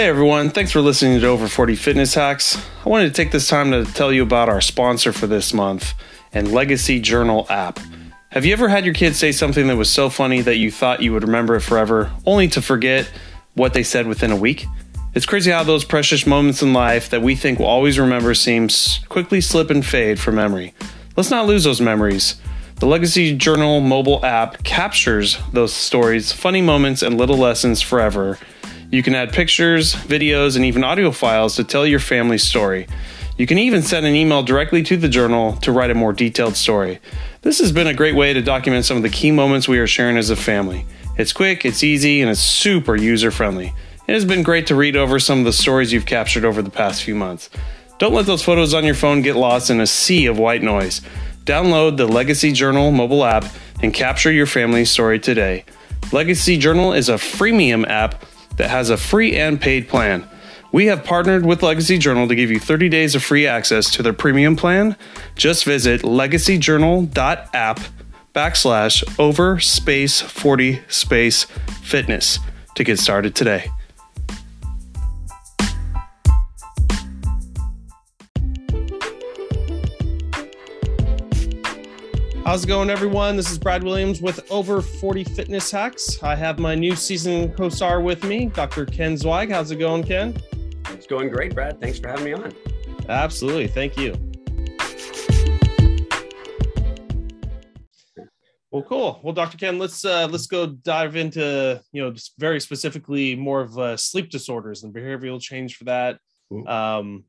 Hey everyone, thanks for listening to Over 40 Fitness Hacks. I wanted to take this time to tell you about our sponsor for this month and Legacy Journal app. Have you ever had your kids say something that was so funny that you thought you would remember it forever, only to forget what they said within a week? It's crazy how those precious moments in life that we think we'll always remember seem quickly slip and fade from memory. Let's not lose those memories. The Legacy Journal mobile app captures those stories, funny moments, and little lessons forever you can add pictures, videos, and even audio files to tell your family's story. You can even send an email directly to the journal to write a more detailed story. This has been a great way to document some of the key moments we are sharing as a family. It's quick, it's easy, and it's super user friendly. It has been great to read over some of the stories you've captured over the past few months. Don't let those photos on your phone get lost in a sea of white noise. Download the Legacy Journal mobile app and capture your family's story today. Legacy Journal is a freemium app that has a free and paid plan. We have partnered with Legacy Journal to give you 30 days of free access to their premium plan. Just visit legacyjournal.app backslash over space 40 space fitness to get started today. How's it going, everyone? This is Brad Williams with Over 40 Fitness Hacks. I have my new season co star with me, Dr. Ken Zweig. How's it going, Ken? It's going great, Brad. Thanks for having me on. Absolutely. Thank you. Well, cool. Well, Dr. Ken, let's uh, let's go dive into you know very specifically more of uh, sleep disorders and behavioral change for that. Um,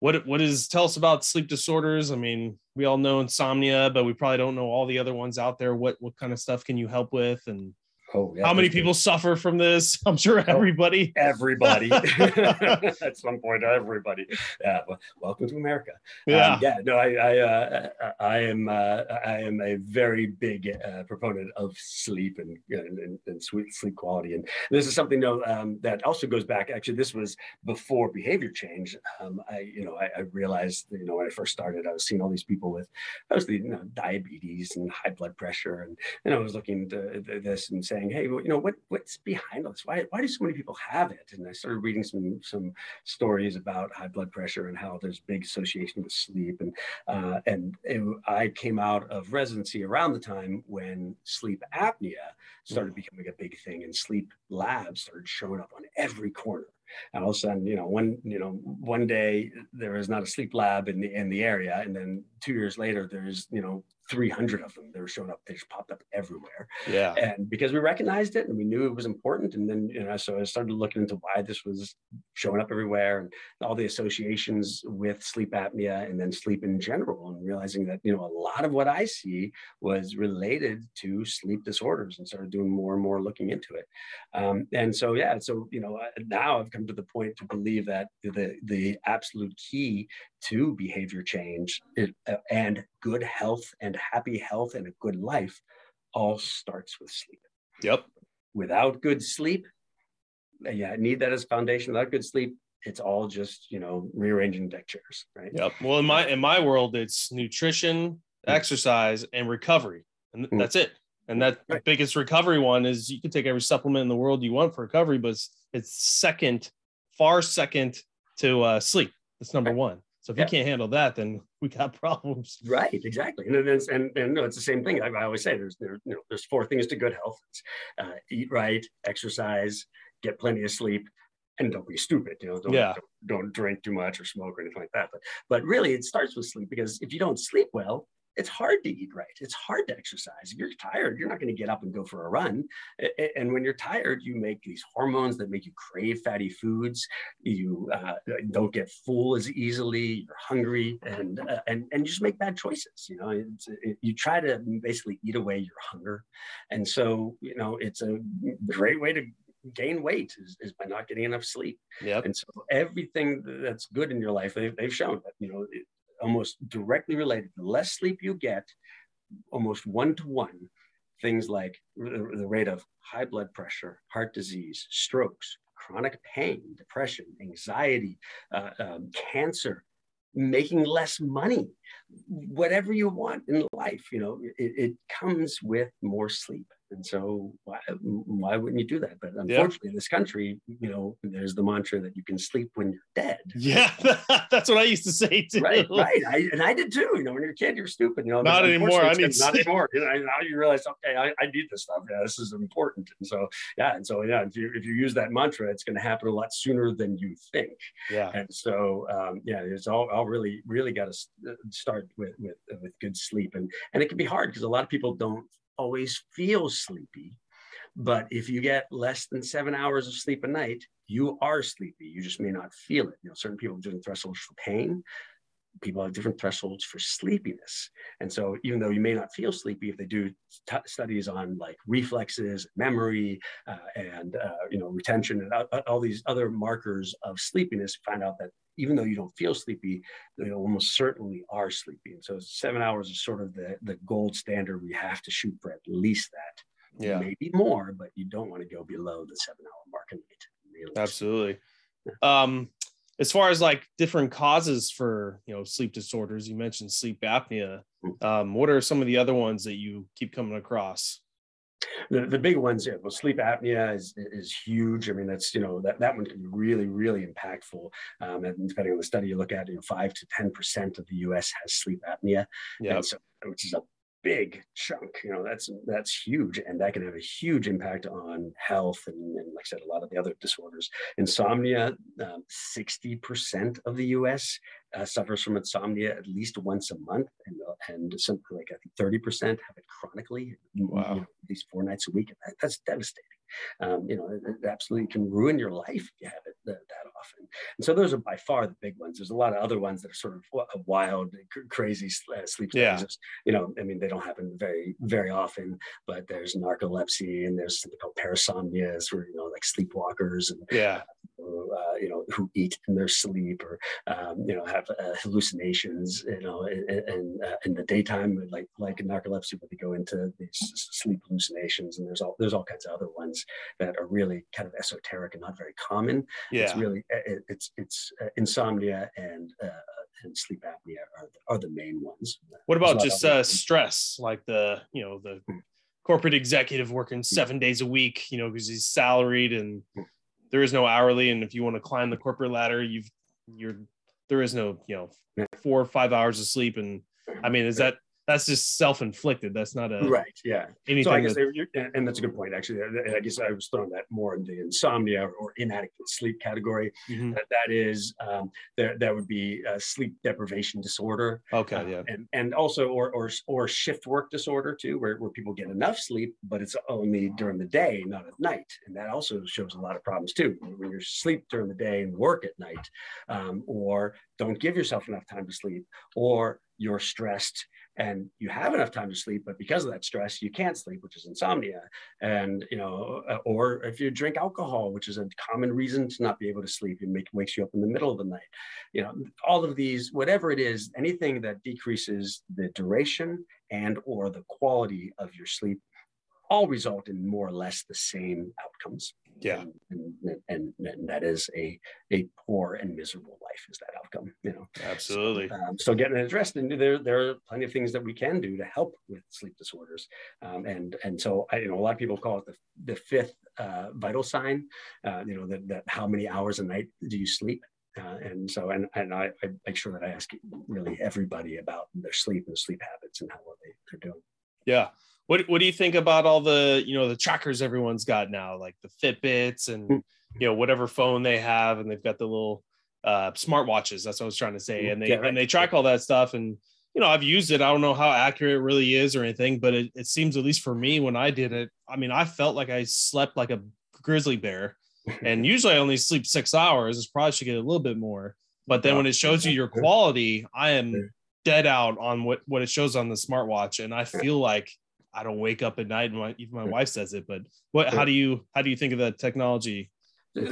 what what is tell us about sleep disorders? I mean, we all know insomnia, but we probably don't know all the other ones out there. What what kind of stuff can you help with and Oh, yeah, How many people suffer from this? I'm sure everybody. Oh, everybody. At some point, everybody. Yeah. Well, welcome to America. Yeah. Um, yeah. No, I, I, uh, I am, uh, I am a very big uh, proponent of sleep and, and, and, sleep quality. And this is something though, um, that also goes back. Actually, this was before behavior change. Um, I, you know, I, I, realized, you know, when I first started, I was seeing all these people with mostly you know, diabetes and high blood pressure, and and I was looking at this and saying saying, hey, well, you know, what what's behind this? Why why do so many people have it? And I started reading some some stories about high blood pressure and how there's big association with sleep. And uh, and it, I came out of residency around the time when sleep apnea started mm. becoming a big thing, and sleep labs started showing up on every corner. And all of a sudden, you know, one, you know, one day there is not a sleep lab in the in the area, and then two years later, there's, you know, 300 of them. They were showing up. They just popped up everywhere. Yeah. And because we recognized it and we knew it was important, and then you know, so I started looking into why this was showing up everywhere and all the associations with sleep apnea and then sleep in general, and realizing that you know a lot of what I see was related to sleep disorders, and started doing more and more looking into it. Um, and so yeah, so you know now I've come to the point to believe that the the absolute key to behavior change uh, and good health and happy health and a good life all starts with sleep. Yep. Without good sleep, yeah, need that as foundation. Without good sleep, it's all just you know rearranging deck chairs, right? Yep. Well, in my in my world, it's nutrition, mm. exercise, and recovery, and mm. that's it. And that right. biggest recovery one is you can take every supplement in the world you want for recovery, but it's, it's second, far second to uh, sleep. That's number right. one. So if yeah. you can't handle that, then we got problems. Right, exactly. And and, and, and no, it's the same thing. I, I, always say there's there, you know there's four things to good health: uh, eat right, exercise, get plenty of sleep, and don't be stupid. You know, don't, yeah. don't, don't drink too much or smoke or anything like that. But but really, it starts with sleep because if you don't sleep well, it's hard to eat right. It's hard to exercise. If you're tired, you're not going to get up and go for a run. And when you're tired, you make these hormones that make you crave fatty foods. You uh, don't get full as easily. You're hungry, and uh, and and you just make bad choices. You know, it, you try to basically eat away your hunger, and so you know it's a great way to gain weight is, is by not getting enough sleep. Yep. And so everything that's good in your life, they've, they've shown that, you know, almost directly related. The less sleep you get, almost one to one, things like the rate of high blood pressure, heart disease, strokes, chronic pain, depression, anxiety, uh, um, cancer, making less money, whatever you want in life, you know, it, it comes with more sleep. And so why, why wouldn't you do that? But unfortunately, yeah. in this country, you know, there's the mantra that you can sleep when you're dead. Yeah, that's what I used to say too. Right, right. I, and I did too. You know, when you're a kid, you're stupid. You know, not anymore. I need not anymore. You know, now you realize, okay, I, I need this stuff. Yeah, this is important. And so, yeah, and so yeah, if you if you use that mantra, it's going to happen a lot sooner than you think. Yeah. And so, um, yeah, it's all, all really, really got to uh, start with with with good sleep, and and it can be hard because a lot of people don't always feel sleepy. But if you get less than seven hours of sleep a night, you are sleepy. You just may not feel it. You know, certain people have different thresholds for pain. People have different thresholds for sleepiness. And so, even though you may not feel sleepy, if they do t- studies on like reflexes, memory, uh, and uh, you know retention, and all, all these other markers of sleepiness, find out that even though you don't feel sleepy, you almost certainly are sleepy. And so seven hours is sort of the, the gold standard. We have to shoot for at least that. Yeah. Maybe more, but you don't want to go below the seven hour mark a night. Really. Absolutely. Um, as far as like different causes for you know sleep disorders, you mentioned sleep apnea. Hmm. Um, what are some of the other ones that you keep coming across? The, the big ones, yeah, well, sleep apnea is, is huge. I mean, that's, you know, that, that one can be really, really impactful. Um, and depending on the study you look at, you know, five to 10% of the US has sleep apnea. Yeah. So, which is a big chunk you know that's that's huge and that can have a huge impact on health and, and like i said a lot of the other disorders insomnia um, 60% of the us uh, suffers from insomnia at least once a month and, and something like i think 30% have it chronically wow. you know, at least four nights a week that, that's devastating um, you know, it, it, absolutely can ruin your life if you have it that, that, often. And so those are by far the big ones. There's a lot of other ones that are sort of wild, crazy uh, sleep yeah. You know, I mean, they don't happen very, very often, but there's narcolepsy and there's something called parasomnias where, you know, like sleepwalkers and yeah uh, you know, who eat in their sleep or, um, you know, have uh, hallucinations, you know, in, in, uh, in, the daytime, like like in narcolepsy, where they go into these sleep hallucinations, and there's all there's all kinds of other ones that are really kind of esoteric and not very common. Yeah, it's really it, it's it's uh, insomnia and uh, and sleep apnea are are the main ones. What about just uh, stress, like the you know the hmm. corporate executive working hmm. seven days a week, you know, because he's salaried and hmm there is no hourly and if you want to climb the corporate ladder you've you're there is no you know four or five hours of sleep and i mean is that that's just self-inflicted. That's not a right. Yeah. Anything so I guess that, and that's a good point. Actually, I guess I was throwing that more in the insomnia or inadequate sleep category. Mm-hmm. That, that is um, that that would be a sleep deprivation disorder. Okay. Uh, yeah. And and also or or or shift work disorder too, where where people get enough sleep, but it's only during the day, not at night, and that also shows a lot of problems too. When you're sleep during the day and work at night, um, or don't give yourself enough time to sleep, or you're stressed and you have enough time to sleep but because of that stress you can't sleep which is insomnia. And you know uh, or if you drink alcohol which is a common reason to not be able to sleep it make, wakes you up in the middle of the night. You know all of these whatever it is anything that decreases the duration and or the quality of your sleep all result in more or less the same outcomes yeah. and, and, and, that is a a poor and miserable life is that outcome you know? Absolutely. So, um, so getting it addressed and there there are plenty of things that we can do to help with sleep disorders. Um, and and so I, you know a lot of people call it the, the fifth uh, vital sign uh, you know that, that how many hours a night do you sleep? Uh, and so, and, and I, I, make sure that I ask really everybody about their sleep and sleep habits and how well they, they're doing. Yeah. What What do you think about all the you know the trackers everyone's got now, like the Fitbits and hmm. you know whatever phone they have, and they've got the little uh, smartwatches. That's what I was trying to say, and they yeah, right. and they track all that stuff. And you know, I've used it. I don't know how accurate it really is or anything, but it, it seems at least for me when I did it. I mean, I felt like I slept like a grizzly bear, and usually I only sleep six hours. It's probably should get a little bit more. But then when it shows you your quality, I am dead out on what what it shows on the smartwatch, and I feel like I don't wake up at night, and my, even my wife says it. But what? How do you how do you think of that technology?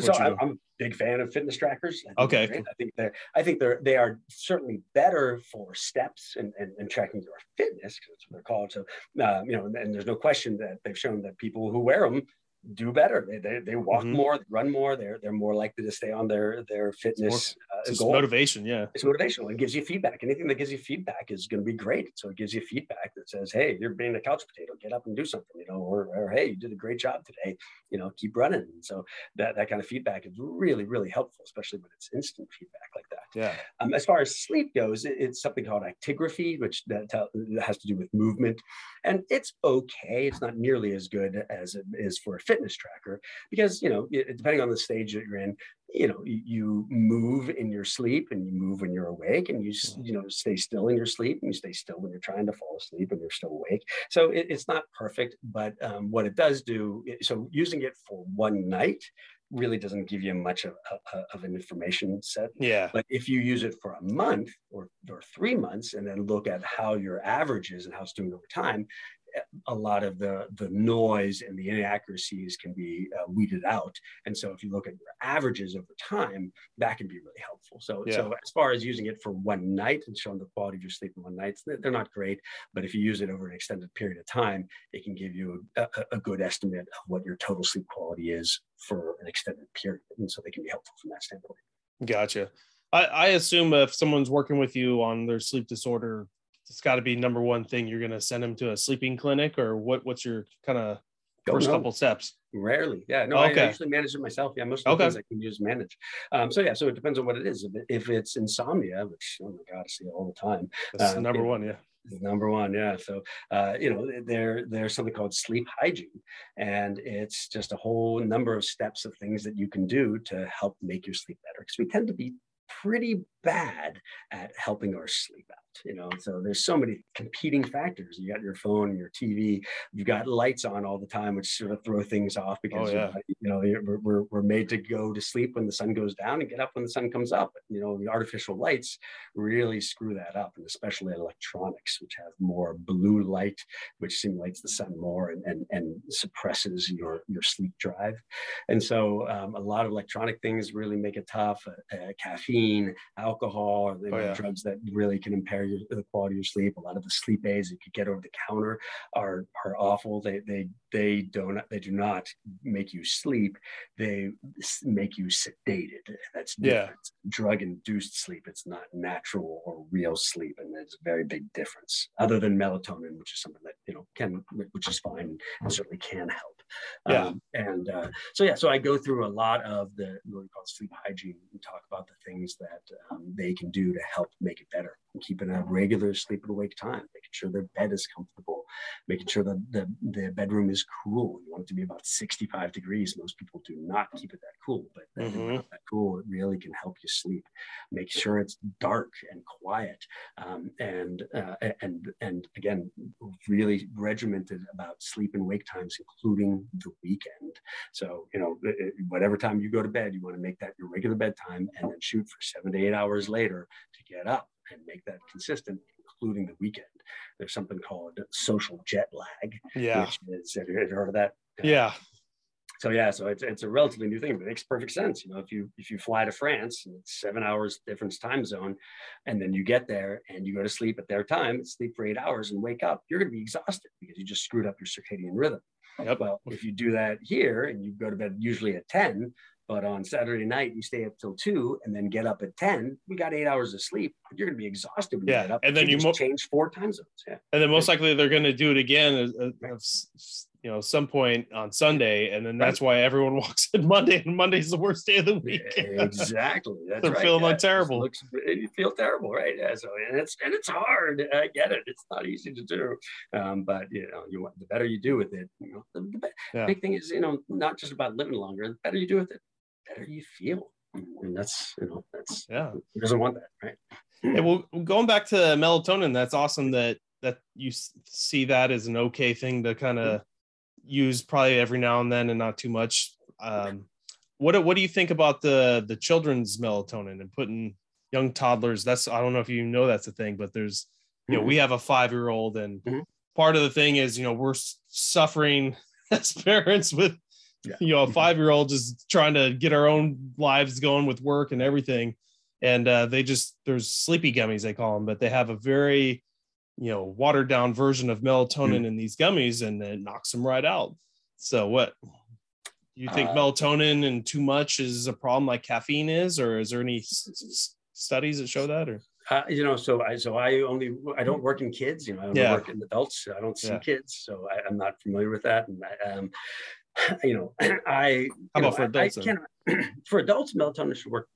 So I'm, I'm, a big fan of fitness trackers. I okay, I think they're I think they're they are certainly better for steps and, and, and tracking your fitness because that's what they're called. So uh, you know, and there's no question that they've shown that people who wear them do better. They, they, they walk mm-hmm. more, run more. They're they're more likely to stay on their their fitness uh, goal. Motivation, yeah. It's motivational. It gives you feedback. Anything that gives you feedback is going to be great. So it gives you feedback that says, "Hey, you're being a couch potato. Get up and do something." You know, or, or "Hey, you did a great job today. You know, keep running." And so that that kind of feedback is really really helpful, especially when it's instant feedback like that. Yeah. Um, as far as sleep goes, it, it's something called actigraphy, which has to do with movement, and it's okay. It's not nearly as good as it is for a fitness tracker because you know depending on the stage that you're in you know you move in your sleep and you move when you're awake and you you know stay still in your sleep and you stay still when you're trying to fall asleep and you're still awake so it, it's not perfect but um, what it does do so using it for one night really doesn't give you much of, of, an information set. Yeah. But if you use it for a month or, or three months and then look at how your average is and how it's doing over time, a lot of the the noise and the inaccuracies can be uh, weeded out. And so if you look at your averages over time, that can be really helpful. So yeah. so as far as using it for one night and showing the quality of your sleep in one night, they're not great. But if you use it over an extended period of time, it can give you a, a good estimate of what your total sleep quality is for an extended period. And so they can be helpful from that standpoint. Gotcha. I, I assume if someone's working with you on their sleep disorder, it's got to be number one thing you're going to send them to a sleeping clinic or what what's your kind of first know. couple steps rarely yeah no okay. I, actually manage it myself yeah most of the okay. things i can use manage um, so yeah so it depends on what it is if, it, if it's insomnia which oh my god i see it all the time That's um, number it, one yeah number one yeah so uh, you know there there's something called sleep hygiene and it's just a whole number of steps of things that you can do to help make your sleep better because we tend to be pretty bad at helping our sleep out you know so there's so many competing factors. You got your phone your tv you've got lights on all the time which sort of throw things off because oh, yeah. you know we're, we're made to go to sleep when the sun goes down and get up when the sun comes up. You know the artificial lights really screw that up and especially electronics which have more blue light which simulates the sun more and and, and suppresses your your sleep drive. And so um, a lot of electronic things really make it tough. Uh, uh, caffeine alcohol oh, yeah. drugs that really can impair your, the quality of your sleep. A lot of the sleep aids you could get over the counter are are awful. They they they don't they do not make you sleep. They make you sedated. That's yeah. Drug induced sleep. It's not natural or real sleep, and there's a very big difference. Other than melatonin, which is something that you know can which is fine and certainly can help. Yeah. Um, and uh, so yeah, so I go through a lot of the what we call sleep hygiene and talk about the things that um, they can do to help make it better and keeping a regular sleep and awake time, making sure their bed is comfortable, making sure that the, the bedroom is cool. You want it to be about 65 degrees. Most people do not keep it that cool, but mm-hmm. that cool, it really can help you sleep. Make sure it's dark and quiet. Um, and, uh, and, and again, really regimented about sleep and wake times, including the weekend. So, you know, whatever time you go to bed, you want to make that your regular bedtime and then shoot for seven to eight hours later to get up and make that consistent, including the weekend. There's something called social jet lag. Yeah. Which is, have you heard of that? Yeah. So yeah, so it's, it's a relatively new thing, but it makes perfect sense. You know, if you if you fly to France and it's seven hours difference time zone, and then you get there and you go to sleep at their time, sleep for eight hours and wake up, you're going to be exhausted because you just screwed up your circadian rhythm. Yep. Well, if you do that here and you go to bed usually at 10, but on Saturday night, you stay up till two and then get up at 10. We got eight hours of sleep. You're going to be exhausted when yeah. you get up. And then you, mo- change four time zones. Yeah. And then most likely they're going to do it again, uh, uh, you know, some point on Sunday. And then that's right. why everyone walks in Monday and Monday's the worst day of the week. exactly. That's they're right. feeling yeah, like terrible. Looks, you feel terrible, right? Yeah. So, and it's, and it's hard. I get it. It's not easy to do. Um, but you know, you want, the better you do with it, you know, the, the big thing is, you know, not just about living longer, the better you do with it, better you feel. And that's, you know, that's, yeah, who doesn't want that, right? Yeah, well, going back to melatonin, that's awesome that that you see that as an okay thing to kind of use probably every now and then and not too much. Um, what what do you think about the the children's melatonin and putting young toddlers? That's I don't know if you know that's a thing, but there's you know mm-hmm. we have a five year old and mm-hmm. part of the thing is you know we're suffering as parents with yeah. you know a five year old just trying to get our own lives going with work and everything and uh, they just there's sleepy gummies they call them but they have a very you know watered down version of melatonin mm. in these gummies and it knocks them right out so what do you think uh, melatonin and too much is a problem like caffeine is, or is there any s- studies that show that? Or uh, you know, so I so I only I don't work in kids. You know, I only yeah. work in adults. I don't see yeah. kids, so I, am not familiar with that. And I, um, you know, I how about know, for adults? I, I for adults, melatonin should work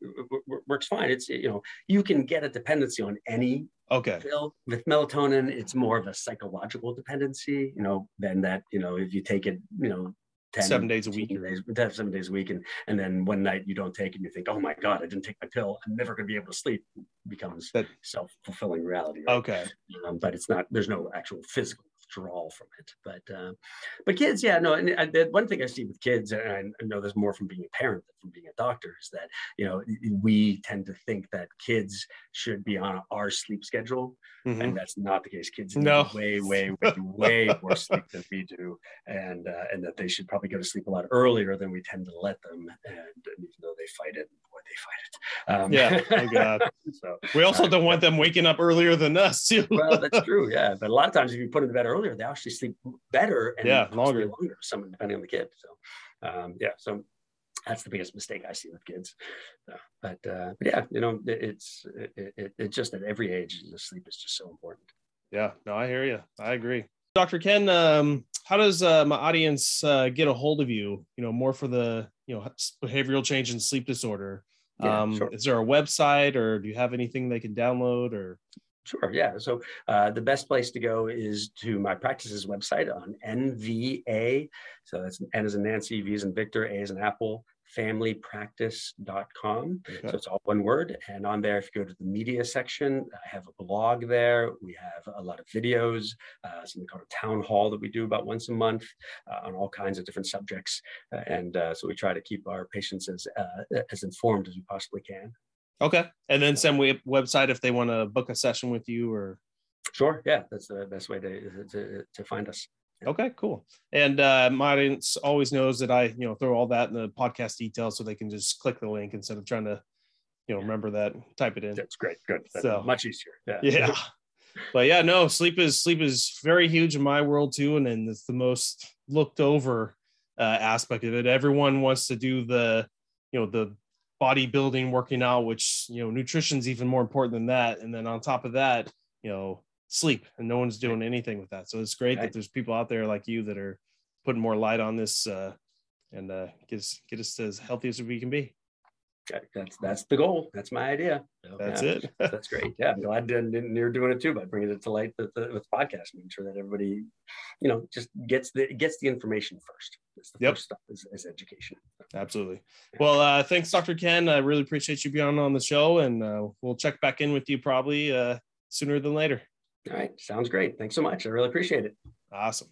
works fine. It's you know you can get a dependency on any okay pill with melatonin. It's more of a psychological dependency, you know, than that you know if you take it you know 10, seven days a week days, seven days a week and and then one night you don't take it and you think oh my god i didn't take my pill i'm never going to be able to sleep it becomes that self-fulfilling reality right? okay um, but it's not there's no actual physical withdrawal from it but uh, but kids yeah no and I, one thing i see with kids and i know there's more from being a parent than from being a doctor is that you know we tend to think that kids should be on our sleep schedule mm-hmm. and that's not the case kids no. way way way way more sleep than we do and uh, and that they should probably go to sleep a lot earlier than we tend to let them and, and even though they fight it boy they fight it um, yeah oh god so we also uh, don't want them waking up earlier than us too well that's true yeah but a lot of times if you put them to bed earlier they actually sleep better and yeah longer longer some depending on the kid so um, yeah so that's the biggest mistake I see with kids. Uh, but, uh, but yeah, you know, it, it's it, it, it, just at every age, the sleep is just so important. Yeah, no, I hear you. I agree. Dr. Ken, um, how does uh, my audience uh, get a hold of you? You know, more for the you know behavioral change and sleep disorder. Yeah, um, sure. Is there a website, or do you have anything they can download, or? Sure. Yeah. So uh, the best place to go is to my practice's website on NVA. So that's N as in Nancy, V as in Victor, A as in Apple, familypractice.com. Okay. So it's all one word. And on there, if you go to the media section, I have a blog there. We have a lot of videos, uh, something called a town hall that we do about once a month uh, on all kinds of different subjects. Uh, and uh, so we try to keep our patients as, uh, as informed as we possibly can. Okay. And then some website if they want to book a session with you or. Sure. Yeah. That's the best way to, to, to find us. Okay, cool. And uh, my audience always knows that I, you know, throw all that in the podcast details so they can just click the link instead of trying to, you know, remember that, type it in. That's great. Good. That's so much easier. Yeah. Yeah. but yeah, no, sleep is sleep is very huge in my world too, and then it's the most looked over uh, aspect of it. Everyone wants to do the, you know, the bodybuilding, working out, which you know, nutrition's even more important than that. And then on top of that, you know, sleep and no one's doing anything with that. So it's great that there's people out there like you that are putting more light on this uh, and uh, get us get us as healthy as we can be. That's that's the goal. That's my idea. That's yeah, it. That's great. Yeah i'm glad you're doing it too by bringing it to light with the with podcast making sure that everybody you know just gets the gets the information first. That's the yep. first step is, is education. Absolutely. Well uh, thanks dr ken. I really appreciate you being on the show and uh, we'll check back in with you probably uh, sooner than later all right. Sounds great. Thanks so much. I really appreciate it. Awesome.